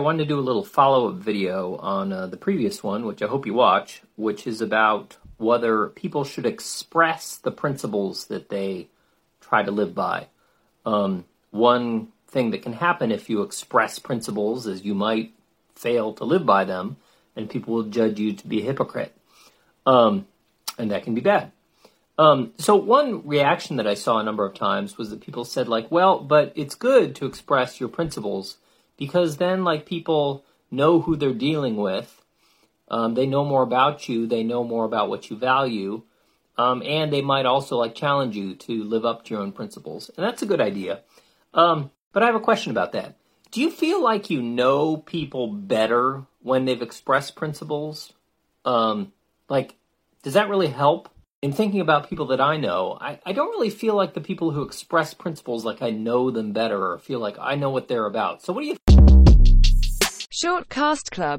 I wanted to do a little follow up video on uh, the previous one, which I hope you watch, which is about whether people should express the principles that they try to live by. Um, one thing that can happen if you express principles is you might fail to live by them, and people will judge you to be a hypocrite. Um, and that can be bad. Um, so one reaction that I saw a number of times was that people said like, well, but it's good to express your principles because then like people know who they're dealing with. Um, they know more about you. They know more about what you value. Um, and they might also like challenge you to live up to your own principles. And that's a good idea. Um, but I have a question about that. Do you feel like you know people better when they've expressed principles? Um, like, does that really help? in thinking about people that I know, I, I don't really feel like the people who express principles like I know them better or feel like I know what they're about. So what do you Short Cast Club